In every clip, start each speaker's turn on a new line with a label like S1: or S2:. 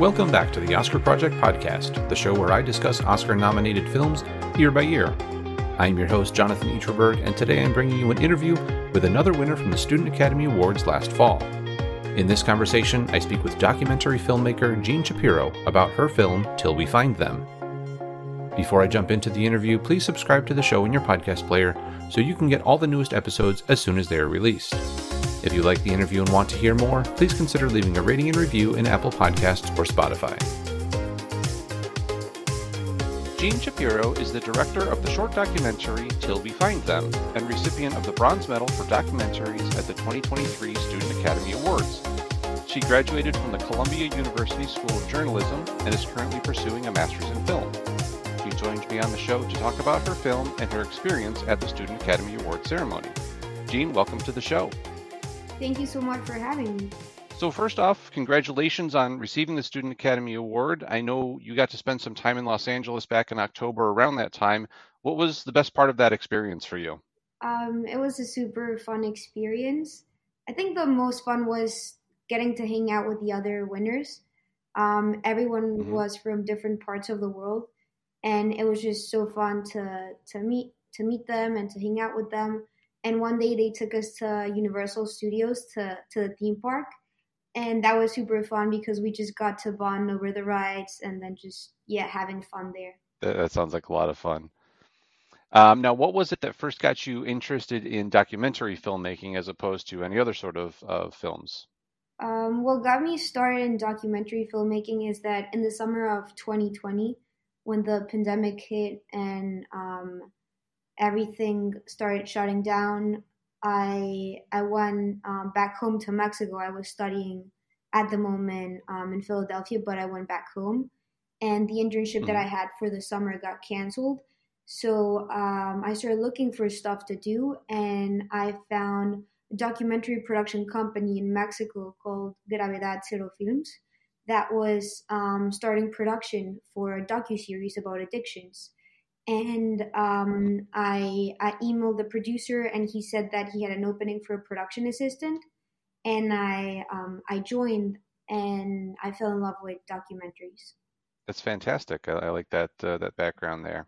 S1: Welcome back to the Oscar Project Podcast, the show where I discuss Oscar nominated films year by year. I'm your host, Jonathan Eaterberg, and today I'm bringing you an interview with another winner from the Student Academy Awards last fall. In this conversation, I speak with documentary filmmaker Jean Chapiro about her film Till We Find Them. Before I jump into the interview, please subscribe to the show in your podcast player so you can get all the newest episodes as soon as they are released. If you like the interview and want to hear more, please consider leaving a rating and review in Apple Podcasts or Spotify. Jean Chapiro is the director of the short documentary Till We Find Them and recipient of the Bronze Medal for Documentaries at the 2023 Student Academy Awards. She graduated from the Columbia University School of Journalism and is currently pursuing a master's in film. She joined me on the show to talk about her film and her experience at the Student Academy Award ceremony. Jean, welcome to the show.
S2: Thank you so much for having me.
S1: So, first off, congratulations on receiving the Student Academy Award. I know you got to spend some time in Los Angeles back in October around that time. What was the best part of that experience for you?
S2: Um, it was a super fun experience. I think the most fun was getting to hang out with the other winners. Um, everyone mm-hmm. was from different parts of the world, and it was just so fun to to meet to meet them and to hang out with them. And one day they took us to Universal Studios to to the theme park, and that was super fun because we just got to bond over the rides and then just yeah having fun there.
S1: That, that sounds like a lot of fun. Um, now, what was it that first got you interested in documentary filmmaking as opposed to any other sort of uh, films?
S2: Um, what got me started in documentary filmmaking is that in the summer of 2020, when the pandemic hit and um, everything started shutting down, I I went um, back home to Mexico. I was studying at the moment um, in Philadelphia, but I went back home, and the internship mm that I had for the summer got canceled. So um, I started looking for stuff to do, and I found a documentary production company in Mexico called Gravedad Zero Films that was um, starting production for a docu series about addictions and um, I I emailed the producer, and he said that he had an opening for a production assistant, and I um, I joined, and I fell in love with documentaries.
S1: That's fantastic. I, I like that uh, that background there.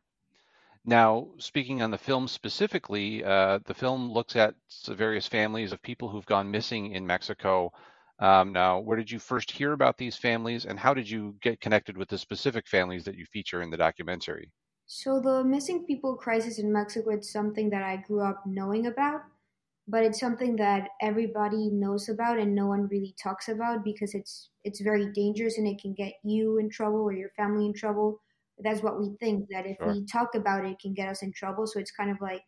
S1: Now, speaking on the film specifically, uh, the film looks at various families of people who've gone missing in Mexico. Um, now, where did you first hear about these families, and how did you get connected with the specific families that you feature in the documentary?
S2: So the missing people crisis in Mexico is something that I grew up knowing about, but it's something that everybody knows about and no one really talks about because it's it's very dangerous and it can get you in trouble or your family in trouble. That's what we think that if sure. we talk about it, it can get us in trouble. So it's kind of like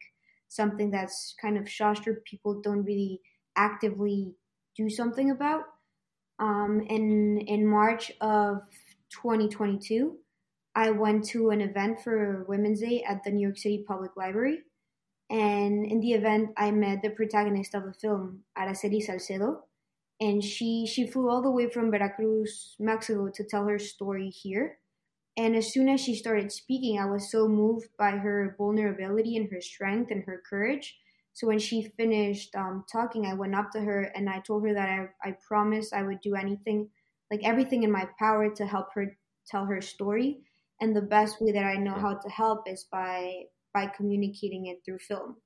S2: something that's kind of shushed or people don't really actively do something about. Um, and in March of 2022, I went to an event for Women's Day at the New York City Public Library. And in the event, I met the protagonist of the film, Araceli Salcedo. And she, she flew all the way from Veracruz, Mexico, to tell her story here. And as soon as she started speaking, I was so moved by her vulnerability and her strength and her courage. So when she finished um, talking, I went up to her and I told her that I, I promised I would do anything, like everything in my power to help her tell her story and the best way that I know how to help is by by communicating it through film.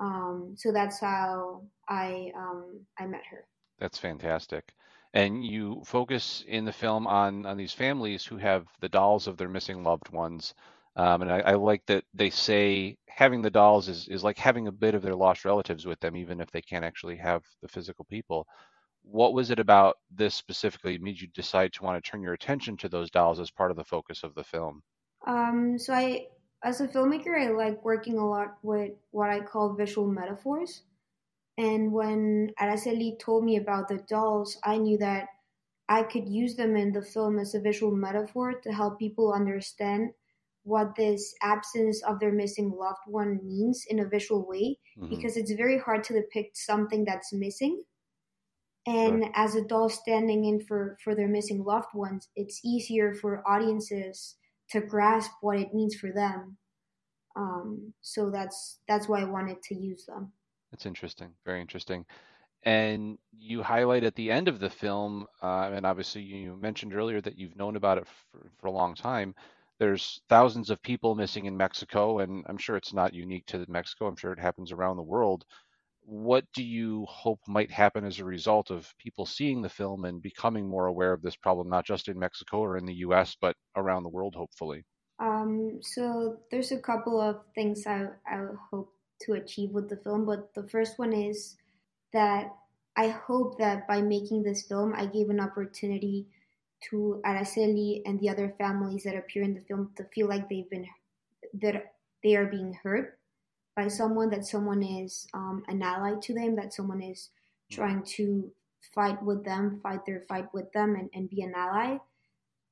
S2: Um, so that's how I um, I met her.
S1: That's fantastic. And you focus in the film on on these families who have the dolls of their missing loved ones. Um, and I, I, like that they say having the dolls is, is like having a bit of their lost relatives with them, even if they can't actually have the physical people what was it about this specifically made you decide to want to turn your attention to those dolls as part of the focus of the film?
S2: Um, so I, as a filmmaker, I like working a lot with what I call visual metaphors. And when Araceli told me about the dolls, I knew that I could use them in the film as a visual metaphor to help people understand what this absence of their missing loved one means in a visual way, mm-hmm. because it's very hard to depict something that's missing and sure. as adults standing in for for their missing loved ones it's easier for audiences to grasp what it means for them um, so that's that's why i wanted to use them
S1: that's interesting very interesting And you highlight at the end of the film, uh, and obviously you mentioned earlier that you've known about it for, for a long time. There's thousands of people missing in Mexico, and I'm sure it's not unique to Mexico. I'm sure it happens around the world. What do you hope might happen as a result of people seeing the film and becoming more aware of this problem, not just in Mexico or in the US, but around the world, hopefully?
S2: Um, so there's a couple of things I, I hope to achieve with the film, but the first one is that I hope that by making this film, I gave an opportunity to Araceli and the other families that appear in the film to feel like they've been that they are being hurt by someone, that someone is um, an ally to them, that someone is trying to fight with them, fight their fight with them, and, and be an ally.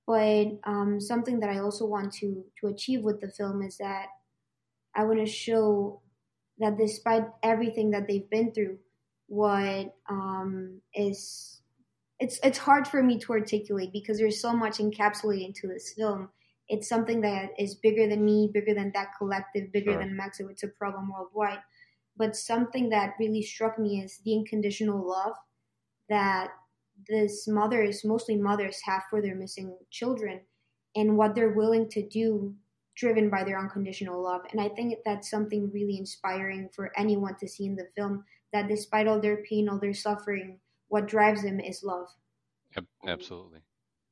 S2: But um, something that I also want to to achieve with the film is that I want to show that despite everything that they've been through, what um, is it's it's hard for me to articulate because there's so much encapsulated into this film. It's something that is bigger than me, bigger than that collective, bigger sure. than Mexico. It's a problem worldwide. But something that really struck me is the unconditional love that this mothers, mostly mothers, have for their missing children and what they're willing to do driven by their unconditional love. And I think that's something really inspiring for anyone to see in the film that despite all their pain, all their suffering, what drives them is love.
S1: Absolutely.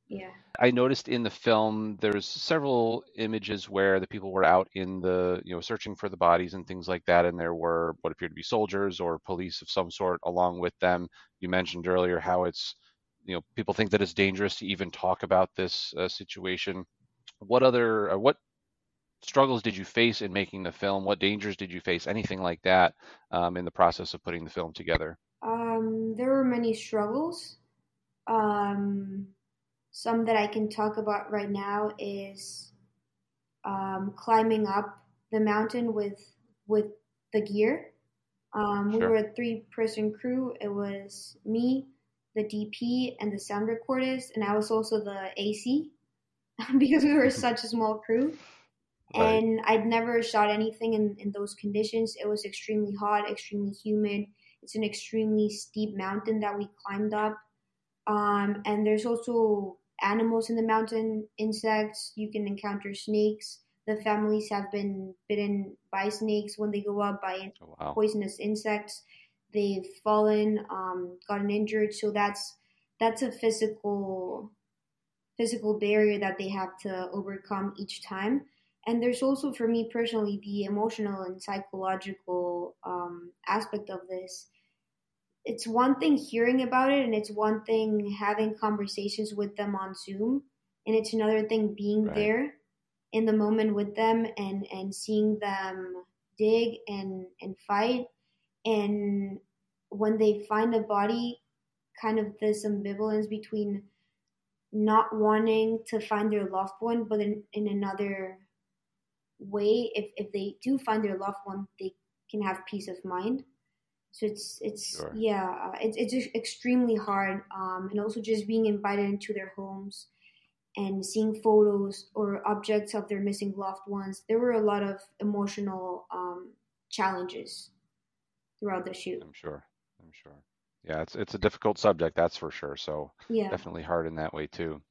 S2: Yeah.
S1: I noticed in the film there's several images where the people were out in the, you know, searching for the bodies and things like that, and there were what appeared to be soldiers or police of some sort along with them. You mentioned earlier how it's, you know, people think that it's dangerous to even talk about this uh, situation. What other, uh, what struggles did you face in making the film? What dangers did you face? Anything like that um, in the process of putting the film together?
S2: Um, there were many struggles. Um, some that I can talk about right now is um, climbing up the mountain with with the gear. Um, sure. We were a three person crew. It was me, the DP, and the sound recordist, and I was also the AC because we were such a small crew. Right. And I'd never shot anything in, in those conditions. It was extremely hot, extremely humid. It's an extremely steep mountain that we climbed up. Um, and there's also animals in the mountain, insects. You can encounter snakes. The families have been bitten by snakes when they go up by oh, wow. poisonous insects. They've fallen, um, gotten injured. So that's that's a physical physical barrier that they have to overcome each time. And there's also, for me personally, the emotional and psychological um, aspect of this it's one thing hearing about it and it's one thing having conversations with them on Zoom and it's another thing being right. there in the moment with them and and seeing them dig and and fight and when they find a body kind of this ambivalence between not wanting to find their loved one but in, in another way if, if they do find their loved one they can have peace of mind so it's it's sure. yeah, uh, it's it's extremely hard. Um, and also just being invited into their homes and seeing photos or objects of their missing loved ones. There were a lot of emotional um, challenges throughout the shoot.
S1: I'm sure. I'm sure. Yeah, it's it's a difficult subject, that's for sure. So
S2: yeah.
S1: definitely hard in that way too.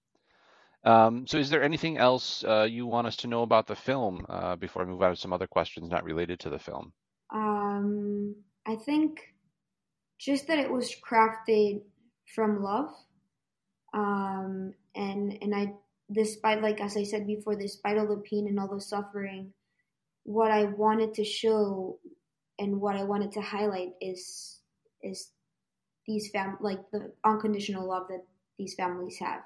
S1: Um, so, is there anything else uh, you want us to know about the film uh, before I move on to some other questions not related to the film?
S2: Um, I think just that it was crafted from love. Um, and and I despite like as I said before, despite all the pain and all the suffering, what I wanted to show and what I wanted to highlight is is these fam like the unconditional love that these families have.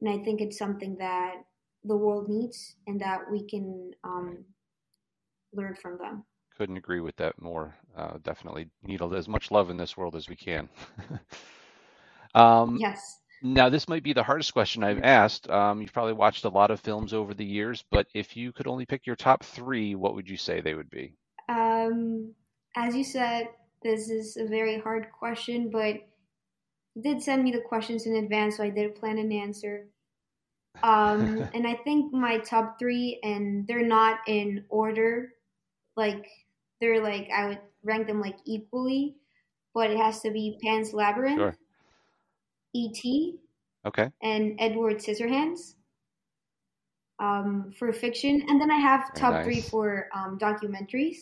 S2: And I think it's something that the world needs and that we can um, learn from them
S1: couldn't agree with that more. Uh, definitely need as much love in this world as we can.
S2: um, yes.
S1: Now, this might be the hardest question I've asked. Um, you've probably watched a lot of films over the years, but if you could only pick your top three, what would you say they would be?
S2: Um, as you said, this is a very hard question, but you did send me the questions in advance, so I did plan an answer. Um, and I think my top three, and they're not in order, like they're like I would rank them like equally. but it has to be Pan's Labyrinth,
S1: Sure.
S2: E.T.,
S1: Okay.
S2: and Edward Scissorhands um, for fiction. And then I have
S1: Very
S2: top three for um, documentaries.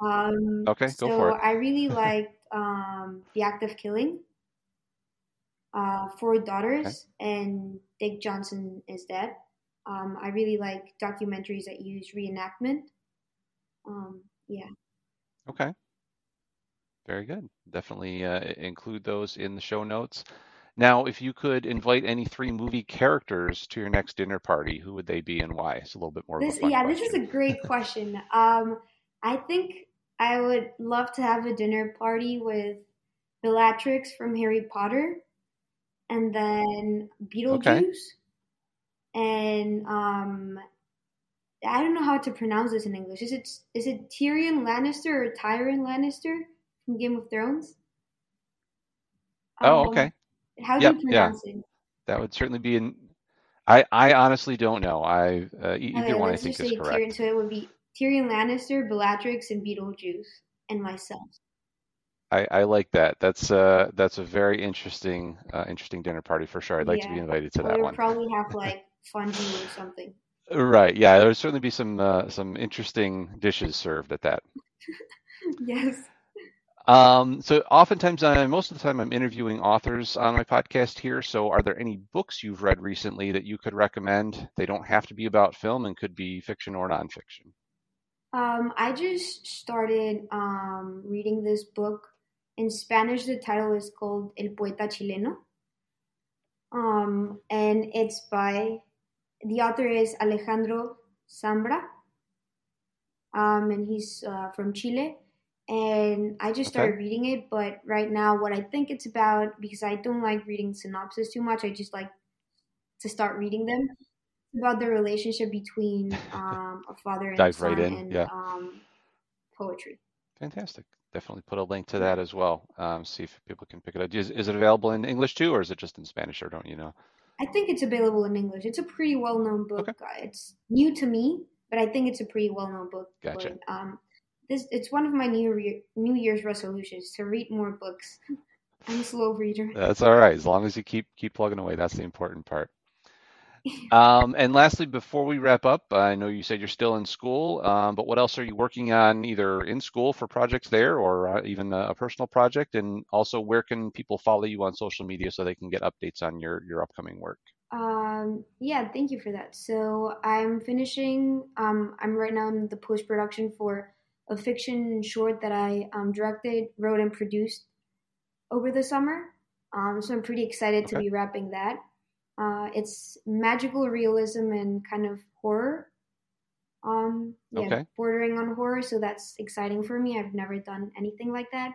S2: Um,
S1: Okay,
S2: so
S1: go for it.
S2: I really liked um, The Act of Killing, uh, Four Daughters, and Dick Johnson is Dead. Um, I really like documentaries that use reenactment. Um, yeah.
S1: Okay. Very good. Definitely uh, include those in the show notes. Now, if you could invite any three movie characters to your next dinner party, who would they be and why? It's a little bit more
S2: This
S1: of a fun
S2: yeah,
S1: question.
S2: this is a great question. Um, I think I would love to have a dinner party with Bellatrix from Harry Potter, and then Beetlejuice, and um, I don't know how to pronounce this in English. Is it is it Tyrion Lannister or Tyrion Lannister from Game of Thrones?
S1: Oh,
S2: Um,
S1: okay.
S2: How do
S1: Yep,
S2: you
S1: yeah.
S2: pronounce it?
S1: That would certainly be in. I I honestly don't know. I uh, either
S2: Okay,
S1: one I think is
S2: say Tyrion.
S1: correct.
S2: So it would be Tyrion Lannister, Bellatrix, and Beetlejuice, and myself.
S1: I, I like that. That's uh that's a very interesting uh, interesting dinner party for sure. I'd like to be invited to that
S2: we'll
S1: one.
S2: probably have like fondue or something.
S1: Right. Yeah, there would certainly be some uh, some interesting dishes served at that.
S2: yes.
S1: Um, so oftentimes, I, most of the time, I'm interviewing authors on my podcast here. So, are there any books you've read recently that you could recommend? They don't have to be about film and could be fiction or nonfiction.
S2: Um, I just started um, reading this book. In Spanish, the title is called El Poeta Chileno. Um, and it's by, the author is Alejandro Zambra. Um, and he's uh, from Chile. And I just
S1: Okay.
S2: started reading it, but right now, what I think it's about, because I don't like reading synopsis too much, I just like to start reading them. About the relationship between um, a father and
S1: Dive right
S2: son
S1: in,
S2: and
S1: yeah.
S2: um, poetry.
S1: Fantastic. Definitely put a link to that as well. Um, see if people can pick it up. Is, is it available in English too, or is it just in Spanish, or don't you know?
S2: I think it's available in English. It's a pretty well known book.
S1: Okay.
S2: Uh, It's new to me, but I think it's a pretty well known book.
S1: Gotcha.
S2: But, um, this it's one of my new re- New Year's resolutions to read more books. I'm a slow reader.
S1: That's all right. As long as you keep keep plugging away, that's the important part. Um, and lastly, before we wrap up, I know you said you're still in school, um, but what else are you working on either in school for projects there or uh, even a, a personal project? And also, where can people follow you on social media so they can get updates on your, your upcoming work?
S2: Um, yeah, thank you for that. So I'm finishing. Um, I'm right now in the post production for a fiction short that I um, directed, wrote, and produced over the summer. Um, so I'm pretty excited to be wrapping that. Uh, it's magical realism and kind of horror. Um, yeah,
S1: Okay.
S2: bordering on horror. So that's exciting for me. I've never done anything like that.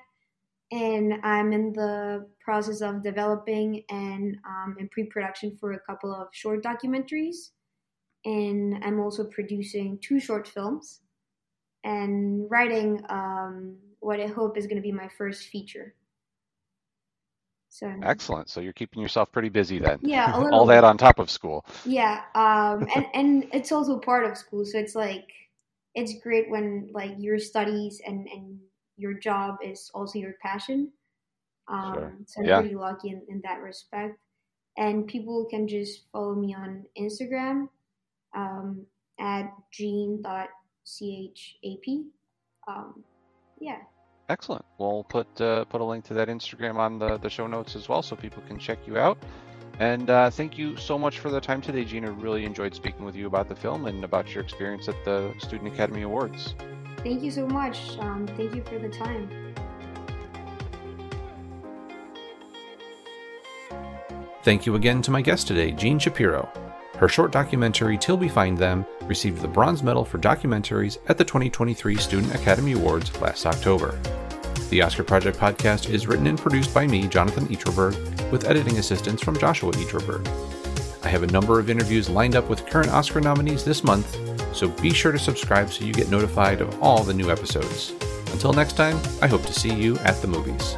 S2: And I'm in the process of developing and um, in pre production for a couple of short documentaries. And I'm also producing two short films and writing um, what I hope is going to be my first feature. So,
S1: Excellent. So you're keeping yourself pretty busy then.
S2: Yeah, a little
S1: All that on top of school.
S2: Yeah, um, and and it's also part of school, so it's like it's great when like your studies and and your job is also your passion. Um,
S1: Sure.
S2: So I'm
S1: Yeah.
S2: pretty lucky in, in that respect. And people can just follow me on Instagram um, at jean.chap. Um, yeah.
S1: Excellent. We'll put uh, put a link to that Instagram on the, the show notes as well, so people can check you out. And uh, thank you so much for the time today, Gina. Really enjoyed speaking with you about the film and about your experience at the Student Academy Awards.
S2: Thank you so much. Um, thank you for the time.
S1: Thank you again to my guest today, Jean Chapiro. Her short documentary, Till We Find Them, received the Bronze Medal for Documentaries at the 2023 Student Academy Awards last October. The Oscar Project podcast is written and produced by me, Jonathan Eaterberg, with editing assistance from Joshua Eaterberg. I have a number of interviews lined up with current Oscar nominees this month, so be sure to subscribe so you get notified of all the new episodes. Until next time, I hope to see you at the movies.